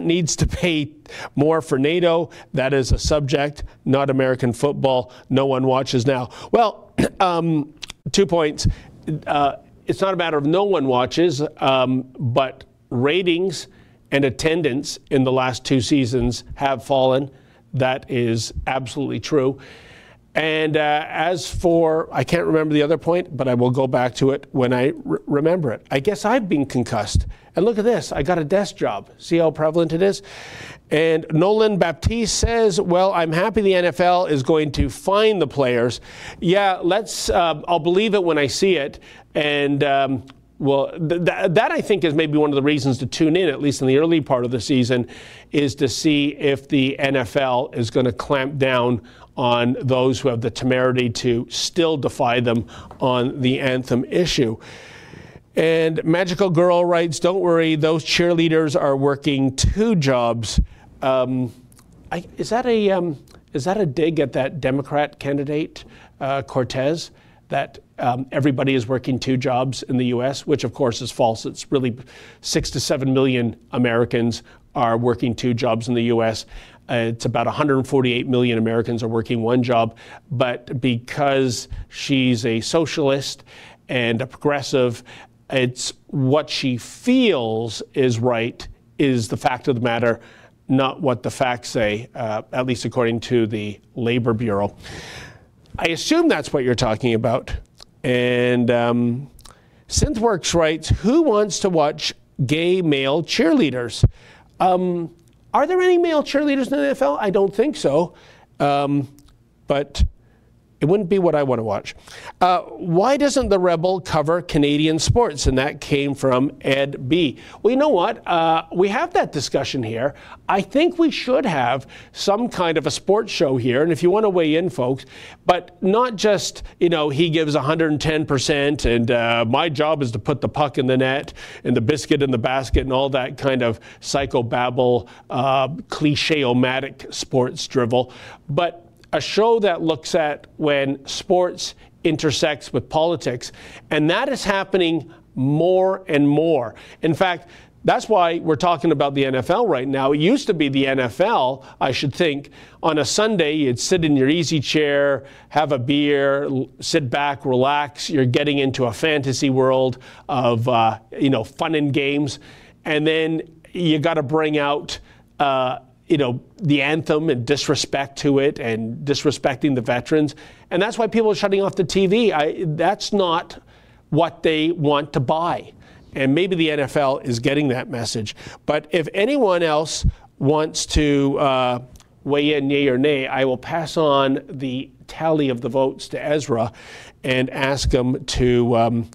needs to pay more for NATO. That is a subject, not American football. No one watches now. Well, um, two points. Uh, it's not a matter of no one watches, um, but ratings and attendance in the last two seasons have fallen. That is absolutely true. And uh, as for, I can't remember the other point, but I will go back to it when I r- remember it. I guess I've been concussed. And look at this, I got a desk job. See how prevalent it is? And Nolan Baptiste says, Well, I'm happy the NFL is going to find the players. Yeah, let's, uh, I'll believe it when I see it. And, um, well, th- th- that I think is maybe one of the reasons to tune in, at least in the early part of the season, is to see if the NFL is going to clamp down on those who have the temerity to still defy them on the anthem issue. And Magical Girl writes, Don't worry, those cheerleaders are working two jobs. Um, I, is, that a, um, is that a dig at that Democrat candidate, uh, Cortez? That um, everybody is working two jobs in the US, which of course is false. It's really six to seven million Americans are working two jobs in the US. Uh, it's about 148 million Americans are working one job, but because she's a socialist and a progressive, it's what she feels is right is the fact of the matter, not what the facts say, uh, at least according to the Labor Bureau. I assume that's what you're talking about. And um, Synthworks writes, Who wants to watch gay male cheerleaders? Um, are there any male cheerleaders in the NFL? I don't think so. Um, but it wouldn't be what I want to watch. Uh, why doesn't the Rebel cover Canadian sports? And that came from Ed B. Well, you know what? Uh, we have that discussion here. I think we should have some kind of a sports show here. And if you want to weigh in, folks, but not just, you know, he gives 110% and uh, my job is to put the puck in the net and the biscuit in the basket and all that kind of psychobabble, uh, cliche-omatic sports drivel. But a show that looks at when sports intersects with politics, and that is happening more and more. In fact, that's why we're talking about the NFL right now. It used to be the NFL, I should think, on a Sunday, you'd sit in your easy chair, have a beer, sit back, relax. You're getting into a fantasy world of, uh, you know, fun and games. And then you got to bring out uh, you know, the anthem and disrespect to it and disrespecting the veterans. And that's why people are shutting off the TV. I, that's not what they want to buy. And maybe the NFL is getting that message. But if anyone else wants to uh, weigh in, yay or nay, I will pass on the tally of the votes to Ezra and ask him to um,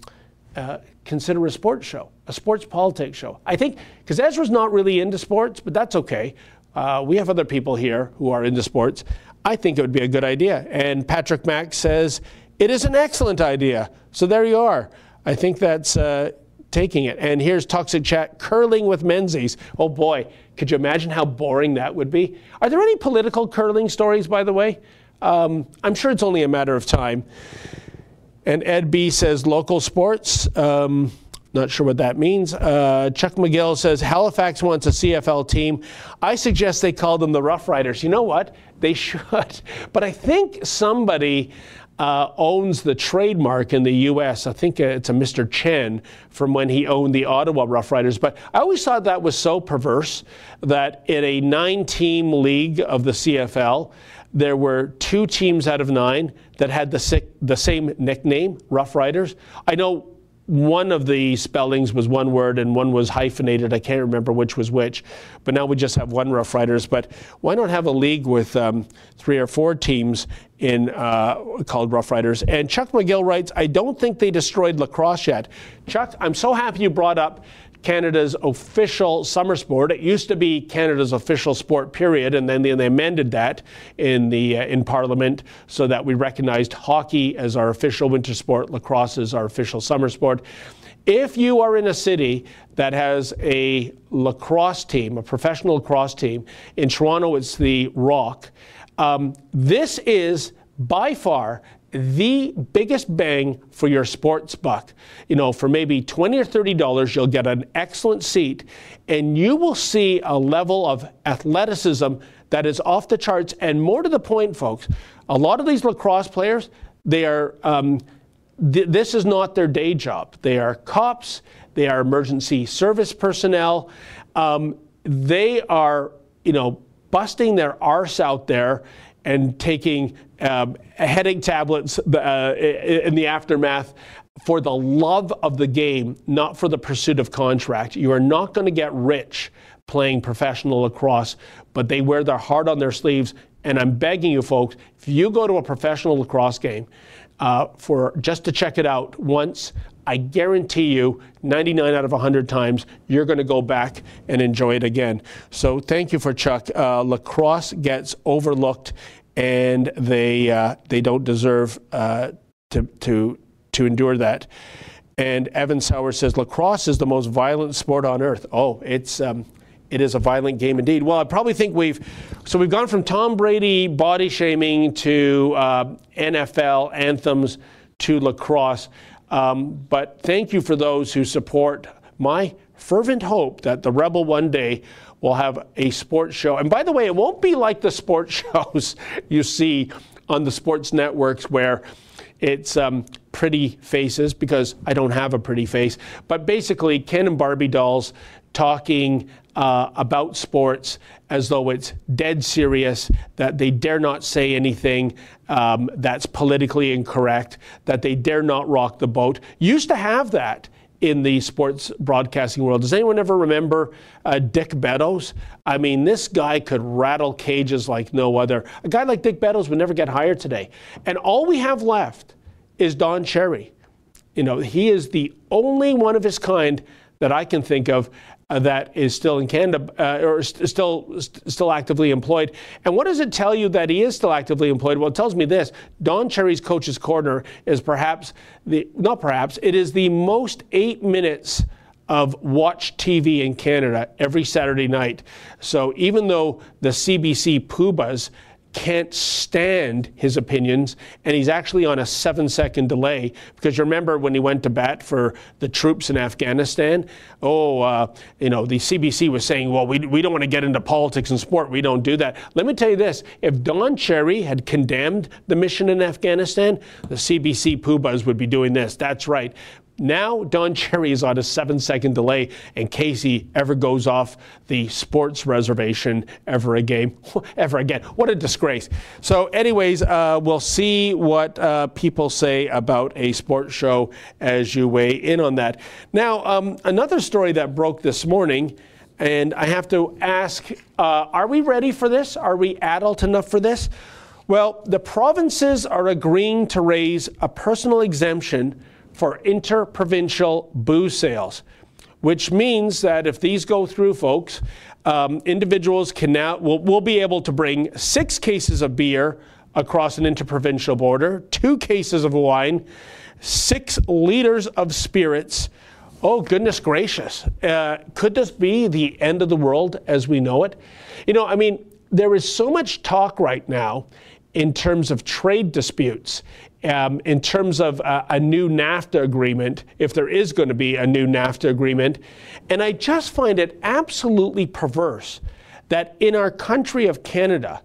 uh, consider a sports show, a sports politics show. I think, because Ezra's not really into sports, but that's okay. Uh, we have other people here who are into sports. I think it would be a good idea. And Patrick Mack says it is an excellent idea. So there you are. I think that's uh, taking it. And here's Toxic Chat curling with Menzies. Oh boy, could you imagine how boring that would be? Are there any political curling stories, by the way? Um, I'm sure it's only a matter of time. And Ed B says local sports. Um, not sure what that means. Uh, Chuck McGill says Halifax wants a CFL team. I suggest they call them the Rough Riders. You know what? They should. But I think somebody uh, owns the trademark in the U.S. I think it's a Mr. Chen from when he owned the Ottawa Rough Riders. But I always thought that was so perverse that in a nine team league of the CFL, there were two teams out of nine that had the, the same nickname, Rough Riders. I know one of the spellings was one word and one was hyphenated. I can't remember which was which, but now we just have one Rough Riders. But why not have a league with um, three or four teams in uh, called Rough Riders. And Chuck McGill writes, I don't think they destroyed lacrosse yet. Chuck, I'm so happy you brought up Canada's official summer sport. It used to be Canada's official sport, period, and then they, amended that in the uh, in Parliament so that we recognized hockey as our official winter sport, lacrosse as our official summer sport. If you are in a city that has a lacrosse team, a professional lacrosse team, in Toronto it's the Rock. Um, this is by far the biggest bang for your sports buck. You know, for maybe 20 or 30 dollars, you'll get an excellent seat and you will see a level of athleticism that is off the charts. And more to the point, folks, a lot of these lacrosse players, they are, um, th- this is not their day job. They are cops, they are emergency service personnel. Um, they are, you know, busting their arse out there and taking um, headache tablets uh, in the aftermath for the love of the game, not for the pursuit of contract. You are not going to get rich playing professional lacrosse, but they wear their heart on their sleeves. And I'm begging you, folks, if you go to a professional lacrosse game uh, for just to check it out once, I guarantee you 99 out of 100 times you're going to go back and enjoy it again. So thank you for Chuck. Uh, lacrosse gets overlooked and they, uh, they don't deserve uh, to, to, to endure that. And Evan Sauer says lacrosse is the most violent sport on earth. Oh, it's um, it is a violent game indeed. Well, I probably think we've so we've gone from Tom Brady body shaming to uh, NFL anthems to lacrosse. Um, but thank you for those who support my fervent hope that the Rebel one day will have a sports show. And by the way, it won't be like the sports shows you see on the sports networks where it's um, pretty faces because I don't have a pretty face. But basically, Ken and Barbie dolls talking uh, about sports as though it's dead serious, that they dare not say anything um, that's politically incorrect, that they dare not rock the boat. Used to have that in the sports broadcasting world. Does anyone ever remember uh, Dick Beddoes? I mean, this guy could rattle cages like no other. A guy like Dick Beddoes would never get hired today. And all we have left is Don Cherry. You know, he is the only one of his kind that I can think of uh, that is still in Canada uh, or st- still st- still actively employed. And what does it tell you that he is still actively employed? Well, it tells me this: Don Cherry's Coach's Corner is perhaps the not perhaps it is the most eight minutes of watch TV in Canada every Saturday night. So even though the CBC Poobahs can't stand his opinions, and he's actually on a seven second delay. Because you remember when he went to bat for the troops in Afghanistan? Oh, uh, you know, the CBC was saying, well, we, we don't want to get into politics and sport. We don't do that. Let me tell you this if Don Cherry had condemned the mission in Afghanistan, the CBC Poobahs would be doing this. That's right. Now Don Cherry is on a seven second delay in case he ever goes off the sports reservation ever again. ever again. What a disgrace. So, anyways, uh, we'll see what uh, people say about a sports show as you weigh in on that. Now, um, another story that broke this morning. And I have to ask, uh, are we ready for this? Are we adult enough for this? Well, the provinces are agreeing to raise a personal exemption for interprovincial booze sales, which means that if these go through, folks, um, individuals can now will, will be able to bring six cases of beer across an interprovincial border, two cases of wine, six liters of spirits. Oh, goodness gracious. Uh, could this be the end of the world as we know it? You know, I mean, there is so much talk right now in terms of trade disputes um, in terms of a new NAFTA agreement, if there is going to be a new NAFTA agreement. And I just find it absolutely perverse that in our country of Canada,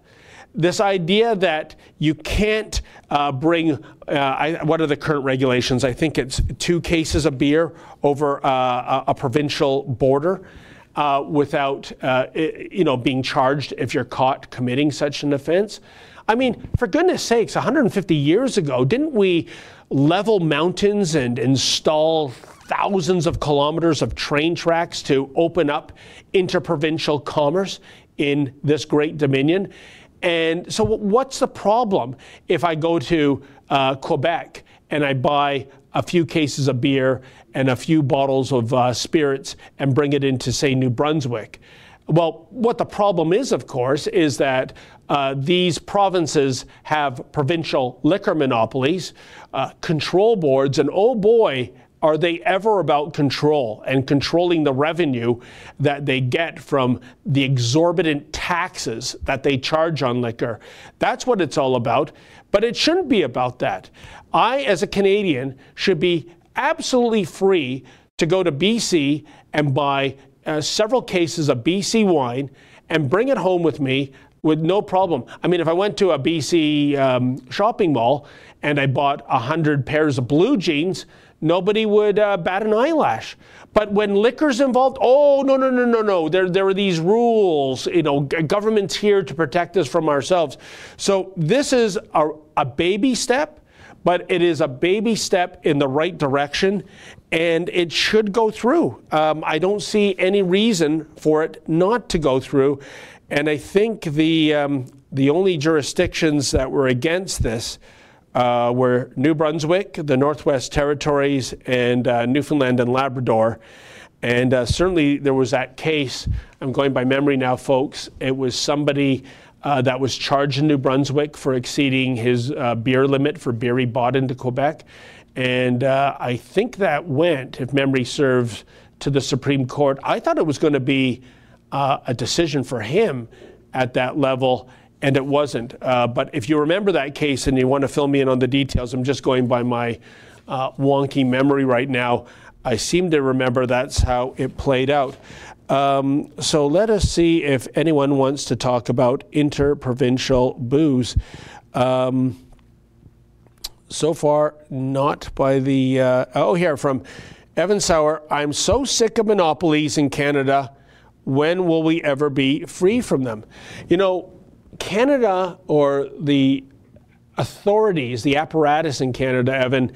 this idea that you can't uh, bring, uh, I, what are the current regulations? I think it's two cases of beer over uh, a, a, provincial border. Uh, without, uh, you know, being charged if you're caught committing such an offense. I mean, for goodness sakes, 150 years ago, didn't we level mountains and install thousands of kilometers of train tracks to open up interprovincial commerce in this great dominion? And so, what's the problem if I go to uh, Quebec and I buy a few cases of beer and a few bottles of uh, spirits and bring it into, say, New Brunswick? Well, what the problem is, of course, is that uh, these provinces have provincial liquor monopolies, uh, control boards, and oh boy, are they ever about control and controlling the revenue that they get from the exorbitant taxes that they charge on liquor? That's what it's all about. But it shouldn't be about that. I, as a Canadian, should be absolutely free to go to BC and buy uh, several cases of BC wine and bring it home with me with no problem. I mean, if I went to a BC um, shopping mall and I bought 100 pairs of blue jeans, nobody would uh, bat an eyelash. But when liquor's involved, oh, no, no, no, no, no. There, there are these rules. You know, government's here to protect us from ourselves. So this is a, a baby step but it is a baby step in the right direction and it should go through. Um, I don't see any reason for it not to go through. And I think the, um, the only jurisdictions that were against this uh, were New Brunswick, the Northwest Territories, and uh, Newfoundland and Labrador. And uh, certainly there was that case, I'm going by memory now, folks. It was somebody uh, that was charged in New Brunswick for exceeding his uh, beer limit for beer he bought into Quebec. And uh, I think that went, if memory serves, to the Supreme Court. I thought it was going to be uh, a decision for him at that level, and it wasn't. Uh, but if you remember that case and you want to fill me in on the details, I'm just going by my uh, wonky memory right now. I seem to remember that's how it played out. Um, so let us see if anyone wants to talk about interprovincial booze. Um, so far, not by the. Uh, oh, here from Evan Sauer. I'm so sick of monopolies in Canada. When will we ever be free from them? You know, Canada or the authorities, the apparatus in Canada, Evan,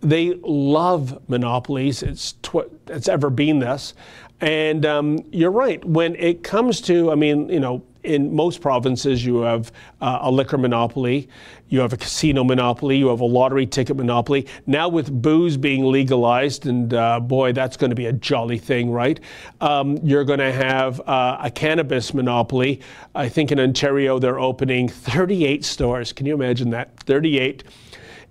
they love monopolies. It's tw- it's ever been this. And um, you're right. When it comes to, I mean, you know, in most provinces, you have uh, a liquor monopoly, you have a casino monopoly, you have a lottery ticket monopoly. Now, with booze being legalized, and uh, boy, that's going to be a jolly thing, right? Um, you're going to have uh, a cannabis monopoly. I think in Ontario, they're opening 38 stores. Can you imagine that? 38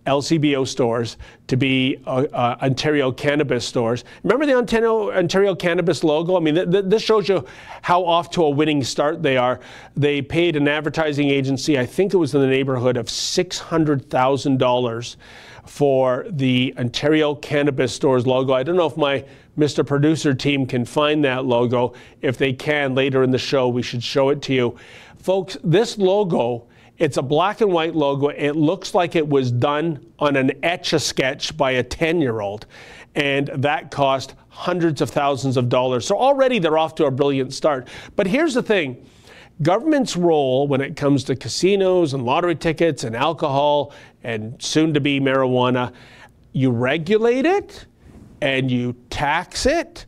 LCBO stores to be uh, uh, Ontario cannabis stores. Remember the Ontario, Ontario cannabis logo? I mean, th- th- this shows you how off to a winning start they are. They paid an advertising agency, I think it was in the neighborhood of $600,000 for the Ontario Cannabis Stores logo. I don't know if my Mr. Producer team can find that logo. If they can, later in the show, we should show it to you. Folks, this logo it's a black and white logo. It looks like it was done on an etch a sketch by a 10 year old. And that cost hundreds of thousands of dollars. So already they're off to a brilliant start. But here's the thing government's role when it comes to casinos and lottery tickets and alcohol and soon to be marijuana, you regulate it and you tax it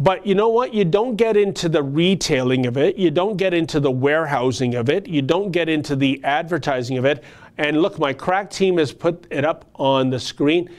but you know what? You don't get into the retailing of it. You don't get into the warehousing of it. You don't get into the advertising of it. And look, my crack team has put it up on the screen.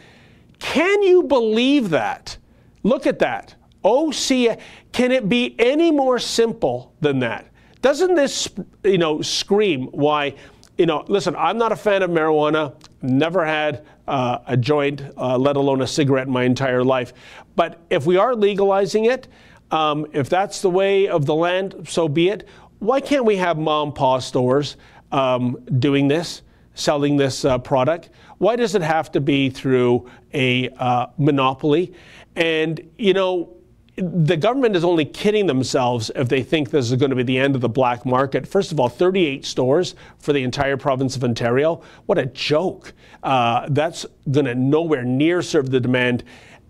Can you believe that? Look at that. Oh, OC, can it be any more simple than that? Doesn't this, you know, scream why, you know, listen, I'm not a fan of marijuana, never had uh, a joint, uh, let alone a cigarette in my entire life. But if we are legalizing it, um, if that's the way of the land, so be it. Why can't we have mom and pa stores um, doing this, selling this uh, product? Why does it have to be through a uh, monopoly? And, you know, the government is only kidding themselves if they think this is going to be the end of the black market. First of all, 38 stores for the entire province of Ontario. What a joke. Uh, that's going to nowhere near serve the demand.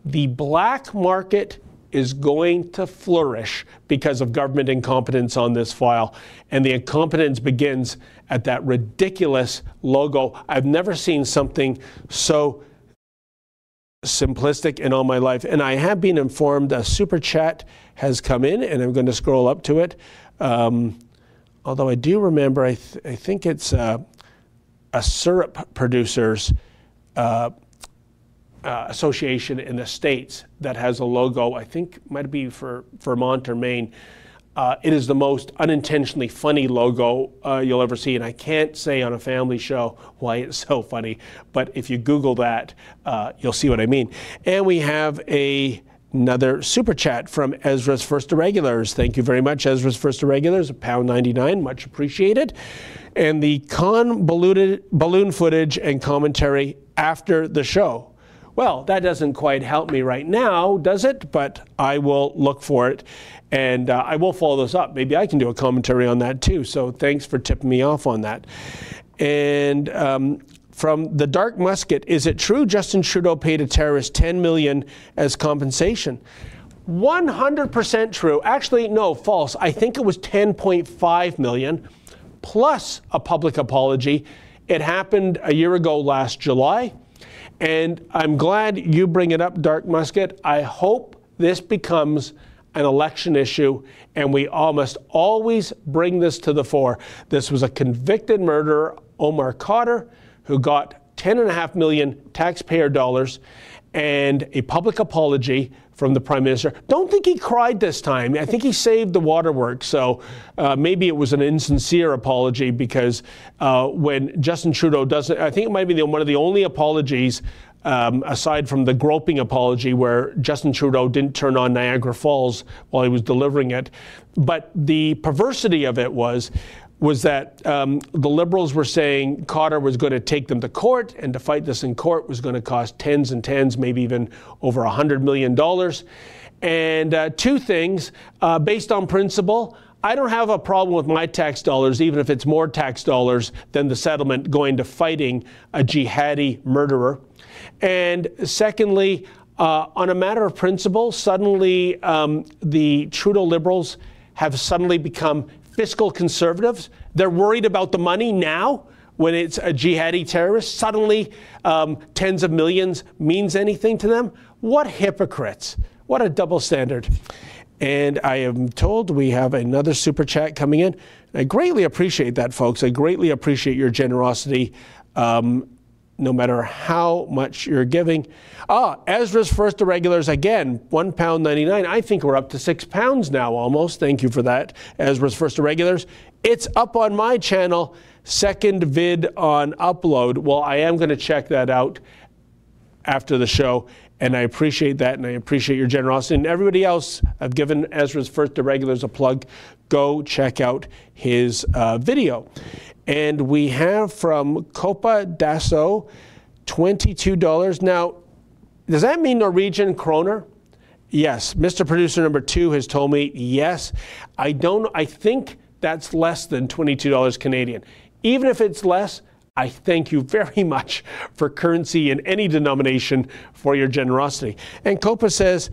The black market is going to flourish because of government incompetence on this file. And the incompetence begins at that ridiculous logo. I've never seen something so simplistic in all my life. And I have been informed a super chat has come in, and I'm going to scroll up to it. Um, although I do remember, I, th- I think it's uh, a syrup producers uh, uh, association in the states that has a logo. I think might be for Vermont or Maine. Uh, it is the most unintentionally funny logo uh, you'll ever see, and I can't say on a family show why it's so funny. But if you Google that, uh, you'll see what I mean. And we have a Another super chat from Ezra's First Irregulars. Thank you very much, Ezra's First Irregulars, a pound 99, much appreciated. And the convoluted balloon footage and commentary after the show. Well, that doesn't quite help me right now, does it? But I will look for it and uh, I will follow this up. Maybe I can do a commentary on that too. So thanks for tipping me off on that. And um, from the Dark Musket, is it true Justin Trudeau paid a terrorist 10 million as compensation? 100% true. Actually, no, false. I think it was 10.5 million plus a public apology. It happened a year ago last July. And I'm glad you bring it up, Dark Musket. I hope this becomes an election issue, and we almost always bring this to the fore. This was a convicted murderer, Omar Khadr who got 10.5 million taxpayer dollars and a public apology from the prime minister. Don't think he cried this time. I think he saved the waterworks. So uh, maybe it was an insincere apology because uh, when Justin Trudeau doesn't, I think it might be the, one of the only apologies. Um, aside from the groping apology where Justin Trudeau didn't turn on Niagara Falls while he was delivering it. But the perversity of it was was that um, the liberals were saying Khadr was going to take them to court, and to fight this in court was going to cost tens and tens, maybe even over $100 million. And uh, two things uh, based on principle, I don't have a problem with my tax dollars, even if it's more tax dollars than the settlement going to fighting a jihadi murderer. And secondly, uh, on a matter of principle, suddenly um, the Trudeau Liberals have suddenly become fiscal conservatives. They're worried about the money now when it's a jihadi terrorist. Suddenly, um, tens of millions means anything to them. What hypocrites! What a double standard. And I am told we have another super chat coming in. I greatly appreciate that, folks. I greatly appreciate your generosity. Um, no matter how much you're giving. Ah, Ezra's first irregulars again, one pound ninety nine. I think we're up to six pounds now almost. Thank you for that, Ezra's first irregulars. It's up on my channel, second vid on upload. Well, I am going to check that out after the show. And I appreciate that, and I appreciate your generosity. And everybody else, I've given Ezra's first irregulars a plug. Go check out his uh, video. And we have from Copa Dasso $22. Now, does that mean Norwegian kroner? Yes. Mr. Producer number two has told me yes. I don't, I think that's less than $22 Canadian. Even if it's less, I thank you very much for currency in any denomination for your generosity. And Copa says,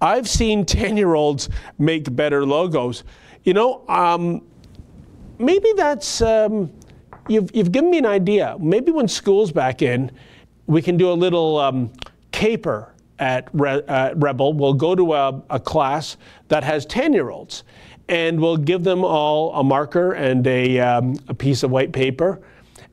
I've seen 10 year olds make better logos. You know, um, maybe that's um, you've you've given me an idea. Maybe when school's back in, we can do a little um, caper at Re- uh, Rebel. We'll go to a, a class that has ten year olds, and we'll give them all a marker and a um, a piece of white paper,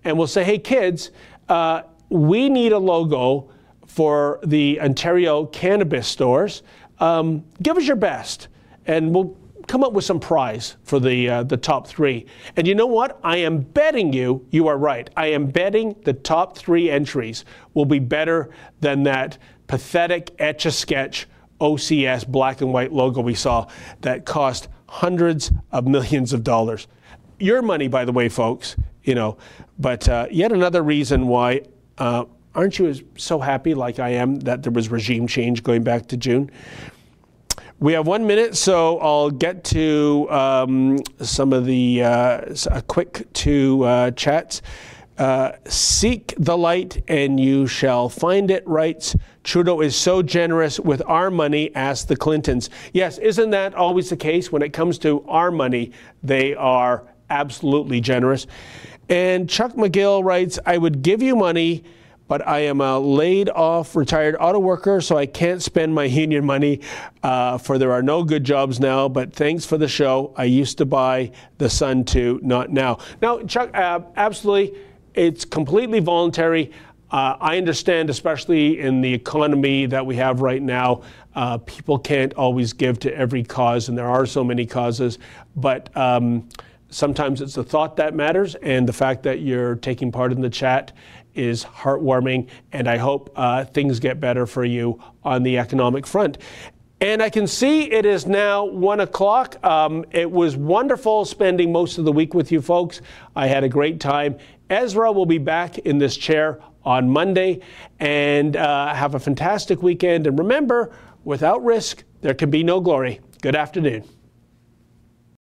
and we'll say, "Hey, kids, uh, we need a logo." For the Ontario cannabis stores, um, give us your best, and we'll come up with some prize for the uh, the top three. And you know what? I am betting you, you are right. I am betting the top three entries will be better than that pathetic etch a sketch OCS black and white logo we saw that cost hundreds of millions of dollars. Your money, by the way, folks. You know, but uh, yet another reason why. Uh, aren't you so happy, like I am, that there was regime change going back to June? We have one minute, so I'll get to um, some of the uh, quick two uh, chats. Uh, seek the light and you shall find it, writes Trudeau is so generous with our money, ask the Clintons. Yes, isn't that always the case? When it comes to our money, they are absolutely generous. And Chuck McGill writes, I would give you money, but I am a laid off retired auto worker, so I can't spend my union money, uh, for there are no good jobs now. But thanks for the show. I used to buy the Sun too, not now. Now, Chuck, uh, absolutely, it's completely voluntary. Uh, I understand, especially in the economy that we have right now, uh, people can't always give to every cause, and there are so many causes. But um, sometimes it's the thought that matters, and the fact that you're taking part in the chat is heartwarming, and I hope uh, things get better for you on the economic front. And I can see it is now one o'clock. Um, it was wonderful spending most of the week with you folks. I had a great time. Ezra will be back in this chair on Monday and uh, have a fantastic weekend. And remember, without risk, there can be no glory. Good afternoon.